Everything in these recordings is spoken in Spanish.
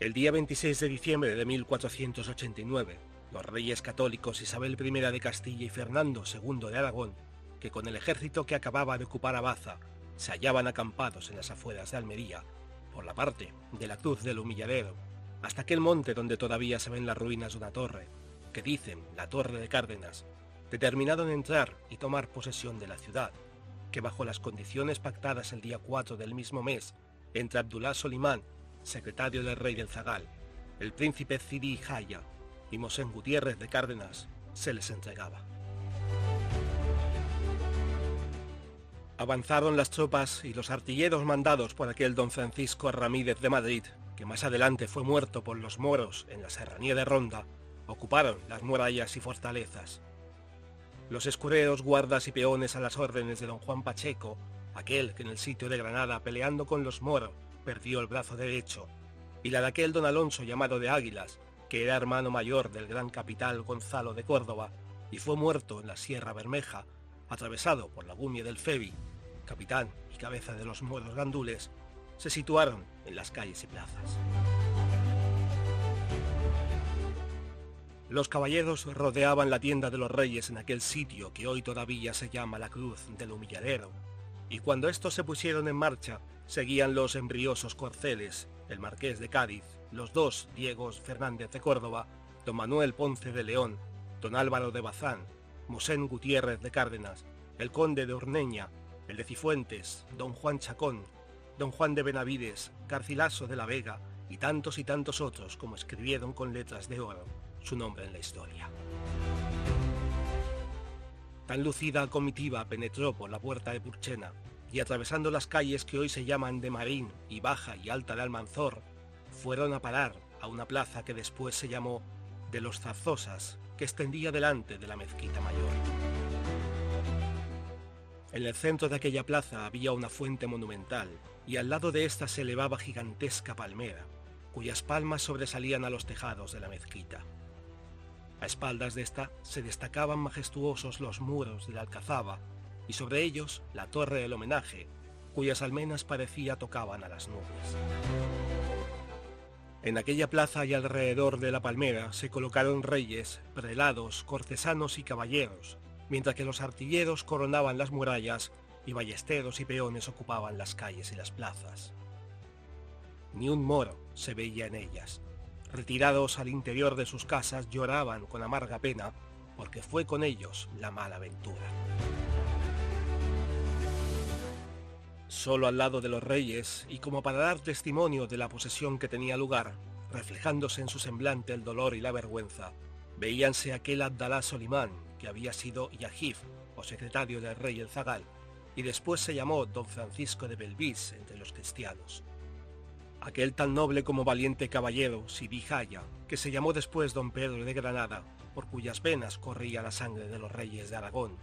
El día 26 de diciembre de 1489, los reyes católicos Isabel I de Castilla y Fernando II de Aragón, que con el ejército que acababa de ocupar Abaza se hallaban acampados en las afueras de Almería, por la parte de la Cruz del Humilladero, hasta aquel monte donde todavía se ven las ruinas de una torre, que dicen la Torre de Cárdenas, determinaron entrar y tomar posesión de la ciudad, que bajo las condiciones pactadas el día 4 del mismo mes entre Abdullah Solimán, secretario del rey del Zagal, el príncipe Cidi Jaya y Mosén Gutiérrez de Cárdenas, se les entregaba. Avanzaron las tropas y los artilleros mandados por aquel don Francisco Ramírez de Madrid, que más adelante fue muerto por los moros en la serranía de Ronda, ocuparon las murallas y fortalezas. Los escureros, guardas y peones a las órdenes de don Juan Pacheco, aquel que en el sitio de Granada peleando con los moros perdió el brazo derecho, y la de aquel don Alonso llamado de Águilas, que era hermano mayor del gran capital Gonzalo de Córdoba, y fue muerto en la Sierra Bermeja, atravesado por la Gumia del Febi, capitán y cabeza de los moros gandules, se situaron en las calles y plazas. Los caballeros rodeaban la tienda de los reyes en aquel sitio que hoy todavía se llama la Cruz del Humilladero, y cuando estos se pusieron en marcha, seguían los embriosos corceles, el marqués de Cádiz, los dos Diegos Fernández de Córdoba, don Manuel Ponce de León, don Álvaro de Bazán, Mosén Gutiérrez de Cárdenas, el conde de Orneña, el de Cifuentes, don Juan Chacón, don Juan de Benavides, Garcilaso de la Vega y tantos y tantos otros como escribieron con letras de oro su nombre en la historia. Tan lucida comitiva penetró por la puerta de Purchena y atravesando las calles que hoy se llaman de Marín y Baja y Alta de Almanzor, fueron a parar a una plaza que después se llamó de los Zarzosas, que extendía delante de la mezquita mayor. En el centro de aquella plaza había una fuente monumental y al lado de ésta se elevaba gigantesca palmera, cuyas palmas sobresalían a los tejados de la mezquita. A espaldas de esta se destacaban majestuosos los muros de la alcazaba y sobre ellos la torre del homenaje, cuyas almenas parecía tocaban a las nubes. En aquella plaza y alrededor de la palmera se colocaron reyes, prelados, cortesanos y caballeros, mientras que los artilleros coronaban las murallas y ballesteros y peones ocupaban las calles y las plazas. Ni un moro se veía en ellas. Retirados al interior de sus casas lloraban con amarga pena porque fue con ellos la mala aventura. Solo al lado de los reyes, y como para dar testimonio de la posesión que tenía lugar, reflejándose en su semblante el dolor y la vergüenza, veíanse aquel Abdalá Solimán, que había sido Yajif, o secretario del rey el Zagal, y después se llamó don Francisco de Belvis entre los cristianos. Aquel tan noble como valiente caballero, Sidi Jaya, que se llamó después don Pedro de Granada, por cuyas venas corría la sangre de los reyes de Aragón.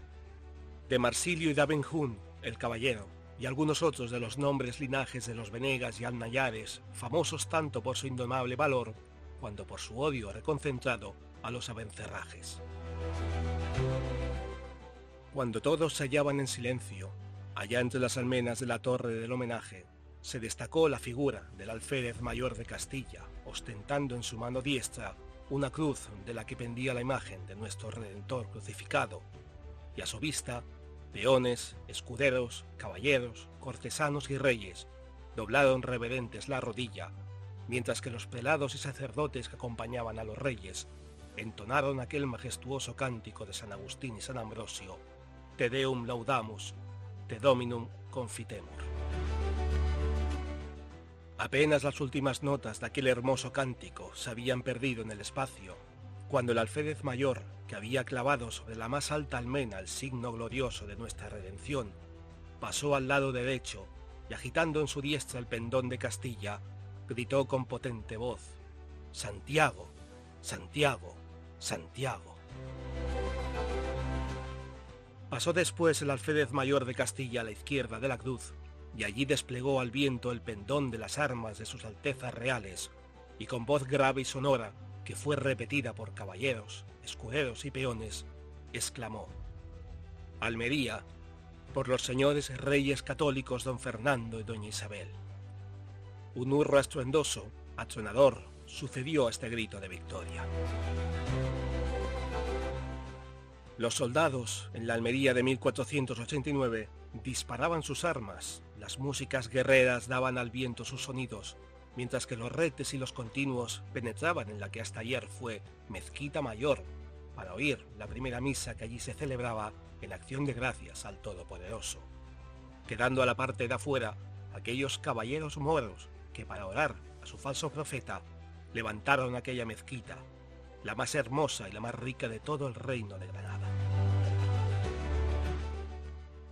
De Marsilio y de Abenjún, el caballero, y algunos otros de los nombres linajes de los Venegas y Alnayares, famosos tanto por su indomable valor, cuanto por su odio reconcentrado a los abencerrajes. Cuando todos se hallaban en silencio, allá entre las almenas de la torre del homenaje, se destacó la figura del alférez mayor de Castilla, ostentando en su mano diestra una cruz de la que pendía la imagen de nuestro Redentor crucificado, y a su vista Peones, escuderos, caballeros, cortesanos y reyes doblaron reverentes la rodilla, mientras que los prelados y sacerdotes que acompañaban a los reyes entonaron aquel majestuoso cántico de San Agustín y San Ambrosio, Te Deum laudamus, Te Dominum confitemur. Apenas las últimas notas de aquel hermoso cántico se habían perdido en el espacio, cuando el alférez mayor que había clavado sobre la más alta almena el signo glorioso de nuestra redención, pasó al lado derecho y agitando en su diestra el pendón de Castilla, gritó con potente voz, Santiago, Santiago, Santiago. Pasó después el alférez mayor de Castilla a la izquierda de la cruz, y allí desplegó al viento el pendón de las armas de sus altezas reales, y con voz grave y sonora, que fue repetida por caballeros, escuderos y peones, exclamó, Almería, por los señores reyes católicos don Fernando y doña Isabel. Un hurro estruendoso, Atronador sucedió este grito de victoria. Los soldados, en la Almería de 1489, disparaban sus armas, las músicas guerreras daban al viento sus sonidos, mientras que los retes y los continuos penetraban en la que hasta ayer fue Mezquita Mayor, para oír la primera misa que allí se celebraba en acción de gracias al Todopoderoso, quedando a la parte de afuera aquellos caballeros moros que para orar a su falso profeta levantaron aquella mezquita la más hermosa y la más rica de todo el reino de Granada.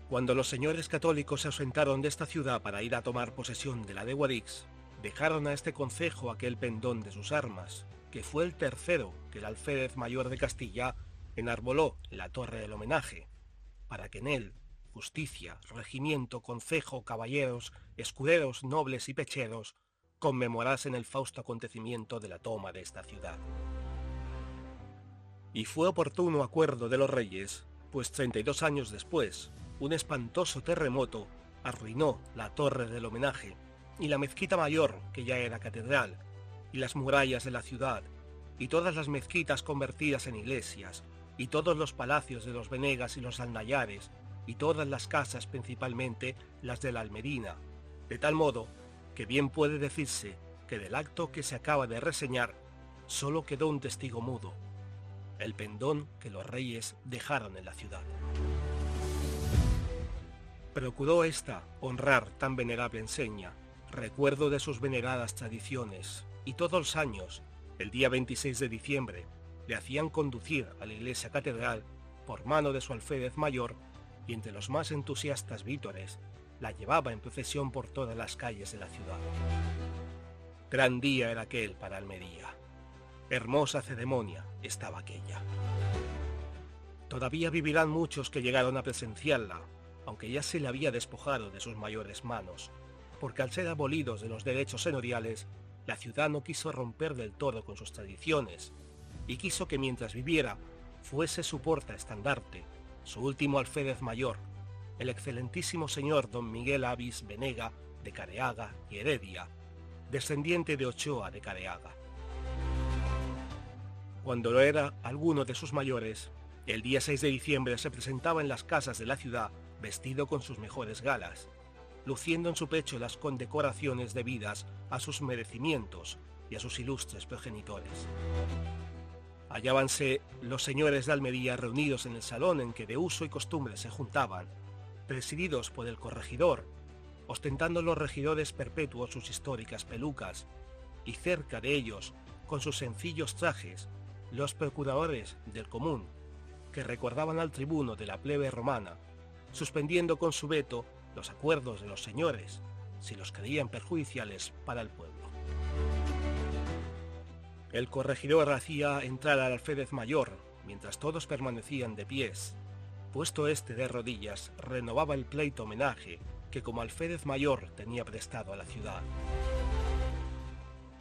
Cuando los señores católicos se ausentaron de esta ciudad para ir a tomar posesión de la de Guadix, dejaron a este concejo aquel pendón de sus armas, que fue el tercero que el alférez mayor de Castilla enarboló en la torre del homenaje, para que en él justicia, regimiento, concejo, caballeros, escuderos, nobles y pecheros conmemorasen el fausto acontecimiento de la toma de esta ciudad. Y fue oportuno acuerdo de los reyes, pues 32 años después, un espantoso terremoto arruinó la torre del homenaje y la mezquita mayor, que ya era catedral, y las murallas de la ciudad, y todas las mezquitas convertidas en iglesias, y todos los palacios de los Venegas y los Alnayares, y todas las casas, principalmente las de la Almerina, de tal modo que bien puede decirse que del acto que se acaba de reseñar solo quedó un testigo mudo, el pendón que los reyes dejaron en la ciudad. Procuró ésta honrar tan venerable enseña, recuerdo de sus veneradas tradiciones, y todos los años, el día 26 de diciembre, le hacían conducir a la iglesia catedral por mano de su alférez mayor y entre los más entusiastas vítores la llevaba en procesión por todas las calles de la ciudad. Gran día era aquel para Almería. Hermosa ceremonia estaba aquella. Todavía vivirán muchos que llegaron a presenciarla, aunque ya se le había despojado de sus mayores manos, porque al ser abolidos de los derechos señoriales, la ciudad no quiso romper del todo con sus tradiciones, y quiso que mientras viviera fuese su porta estandarte, su último alférez mayor, el excelentísimo señor don Miguel Avis Venega de Careaga y Heredia, descendiente de Ochoa de Careaga. Cuando lo era alguno de sus mayores, el día 6 de diciembre se presentaba en las casas de la ciudad vestido con sus mejores galas, luciendo en su pecho las condecoraciones debidas a sus merecimientos y a sus ilustres progenitores. Hallábanse los señores de Almería reunidos en el salón en que de uso y costumbre se juntaban, presididos por el corregidor, ostentando los regidores perpetuos sus históricas pelucas, y cerca de ellos, con sus sencillos trajes, los procuradores del común, que recordaban al tribuno de la plebe romana, suspendiendo con su veto los acuerdos de los señores, si los creían perjudiciales para el pueblo. El corregidor hacía entrar al alférez mayor, mientras todos permanecían de pies. Puesto este de rodillas, renovaba el pleito homenaje que como alférez mayor tenía prestado a la ciudad.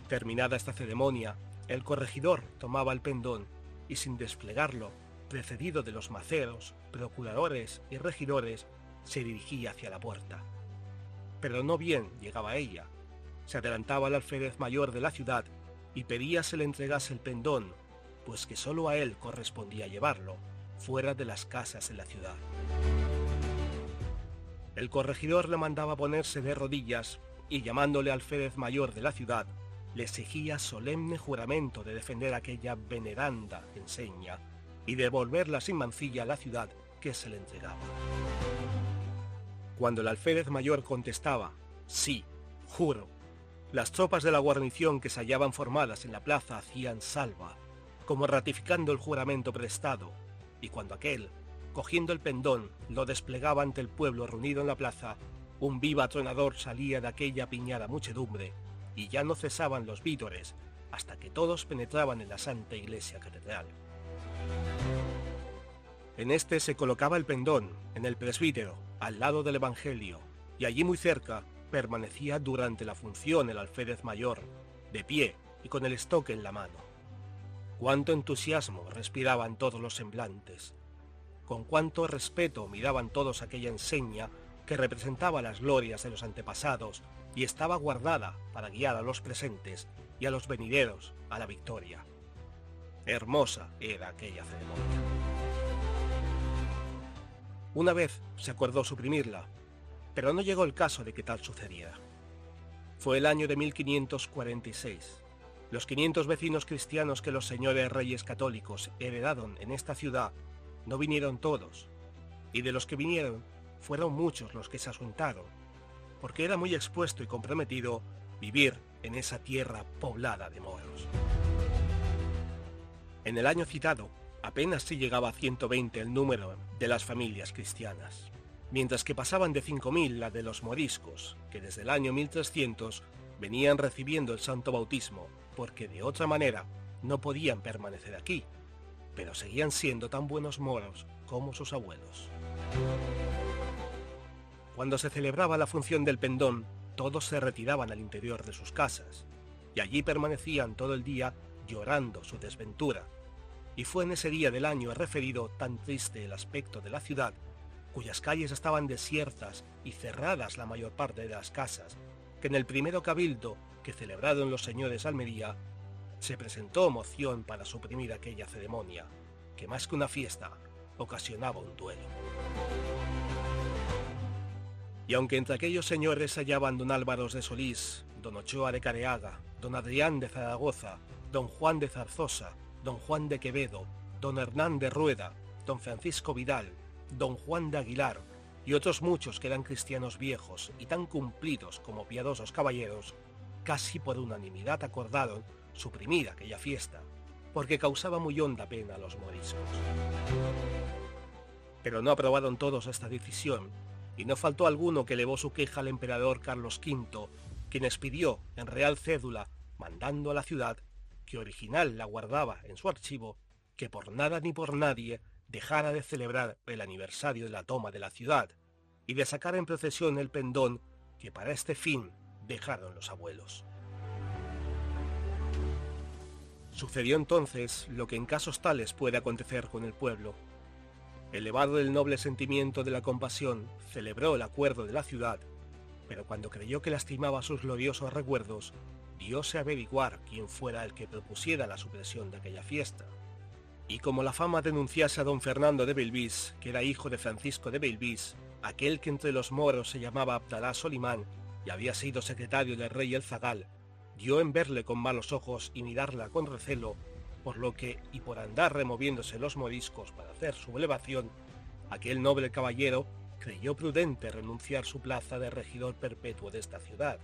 Terminada esta ceremonia, el corregidor tomaba el pendón y sin desplegarlo, precedido de los maceros, procuradores y regidores, se dirigía hacia la puerta. Pero no bien llegaba ella. Se adelantaba al alférez mayor de la ciudad y pedía se le entregase el pendón, pues que sólo a él correspondía llevarlo, fuera de las casas de la ciudad. El corregidor le mandaba ponerse de rodillas y llamándole alférez mayor de la ciudad, le exigía solemne juramento de defender aquella veneranda enseña y devolverla sin mancilla a la ciudad que se le entregaba. Cuando el alférez mayor contestaba, sí, juro, las tropas de la guarnición que se hallaban formadas en la plaza hacían salva, como ratificando el juramento prestado, y cuando aquel, cogiendo el pendón, lo desplegaba ante el pueblo reunido en la plaza, un viva tronador salía de aquella piñada muchedumbre y ya no cesaban los vítores hasta que todos penetraban en la Santa Iglesia Catedral. En este se colocaba el pendón, en el presbítero, al lado del Evangelio, y allí muy cerca permanecía durante la función el alférez mayor, de pie y con el estoque en la mano. Cuánto entusiasmo respiraban todos los semblantes, con cuánto respeto miraban todos aquella enseña que representaba las glorias de los antepasados y estaba guardada para guiar a los presentes y a los venideros a la victoria. Hermosa era aquella ceremonia. Una vez se acordó suprimirla, pero no llegó el caso de que tal sucediera. Fue el año de 1546. Los 500 vecinos cristianos que los señores reyes católicos heredaron en esta ciudad no vinieron todos, y de los que vinieron fueron muchos los que se asuntaron, porque era muy expuesto y comprometido vivir en esa tierra poblada de moros. En el año citado, apenas si llegaba a 120 el número de las familias cristianas, mientras que pasaban de 5.000 la de los moriscos, que desde el año 1300 venían recibiendo el santo bautismo, porque de otra manera no podían permanecer aquí, pero seguían siendo tan buenos moros como sus abuelos. Cuando se celebraba la función del pendón, todos se retiraban al interior de sus casas, y allí permanecían todo el día llorando su desventura. Y fue en ese día del año referido tan triste el aspecto de la ciudad, cuyas calles estaban desiertas y cerradas la mayor parte de las casas, que en el primero cabildo que celebraron los señores Almería, se presentó moción para suprimir aquella ceremonia, que más que una fiesta, ocasionaba un duelo. Y aunque entre aquellos señores se hallaban don Álvaros de Solís, don Ochoa de Careaga, don Adrián de Zaragoza, don Juan de Zarzosa, don Juan de Quevedo, don Hernán de Rueda, don Francisco Vidal, don Juan de Aguilar, y otros muchos que eran cristianos viejos y tan cumplidos como piadosos caballeros, casi por unanimidad acordaron suprimir aquella fiesta, porque causaba muy honda pena a los moriscos. Pero no aprobaron todos esta decisión, y no faltó alguno que elevó su queja al emperador Carlos V, quien expidió en real cédula, mandando a la ciudad, que original la guardaba en su archivo, que por nada ni por nadie dejara de celebrar el aniversario de la toma de la ciudad, y de sacar en procesión el pendón que para este fin dejaron los abuelos. Sucedió entonces lo que en casos tales puede acontecer con el pueblo, elevado del noble sentimiento de la compasión, celebró el acuerdo de la ciudad, pero cuando creyó que lastimaba sus gloriosos recuerdos, diose a averiguar quién fuera el que propusiera la supresión de aquella fiesta. Y como la fama denunciase a don Fernando de Belvis, que era hijo de Francisco de Belvis, aquel que entre los moros se llamaba Abdalá Solimán y había sido secretario del rey El Zagal, dio en verle con malos ojos y mirarla con recelo por lo que, y por andar removiéndose los moriscos para hacer su elevación, aquel noble caballero creyó prudente renunciar su plaza de regidor perpetuo de esta ciudad,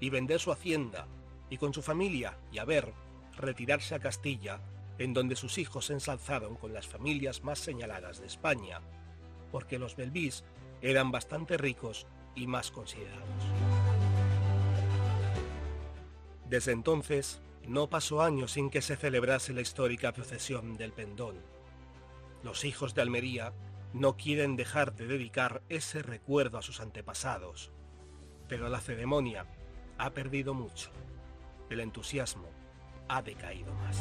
y vender su hacienda, y con su familia y haber retirarse a Castilla, en donde sus hijos se ensalzaron con las familias más señaladas de España, porque los Belvis eran bastante ricos y más considerados. Desde entonces, no pasó año sin que se celebrase la histórica procesión del pendón. Los hijos de Almería no quieren dejar de dedicar ese recuerdo a sus antepasados, pero la ceremonia ha perdido mucho. El entusiasmo ha decaído más.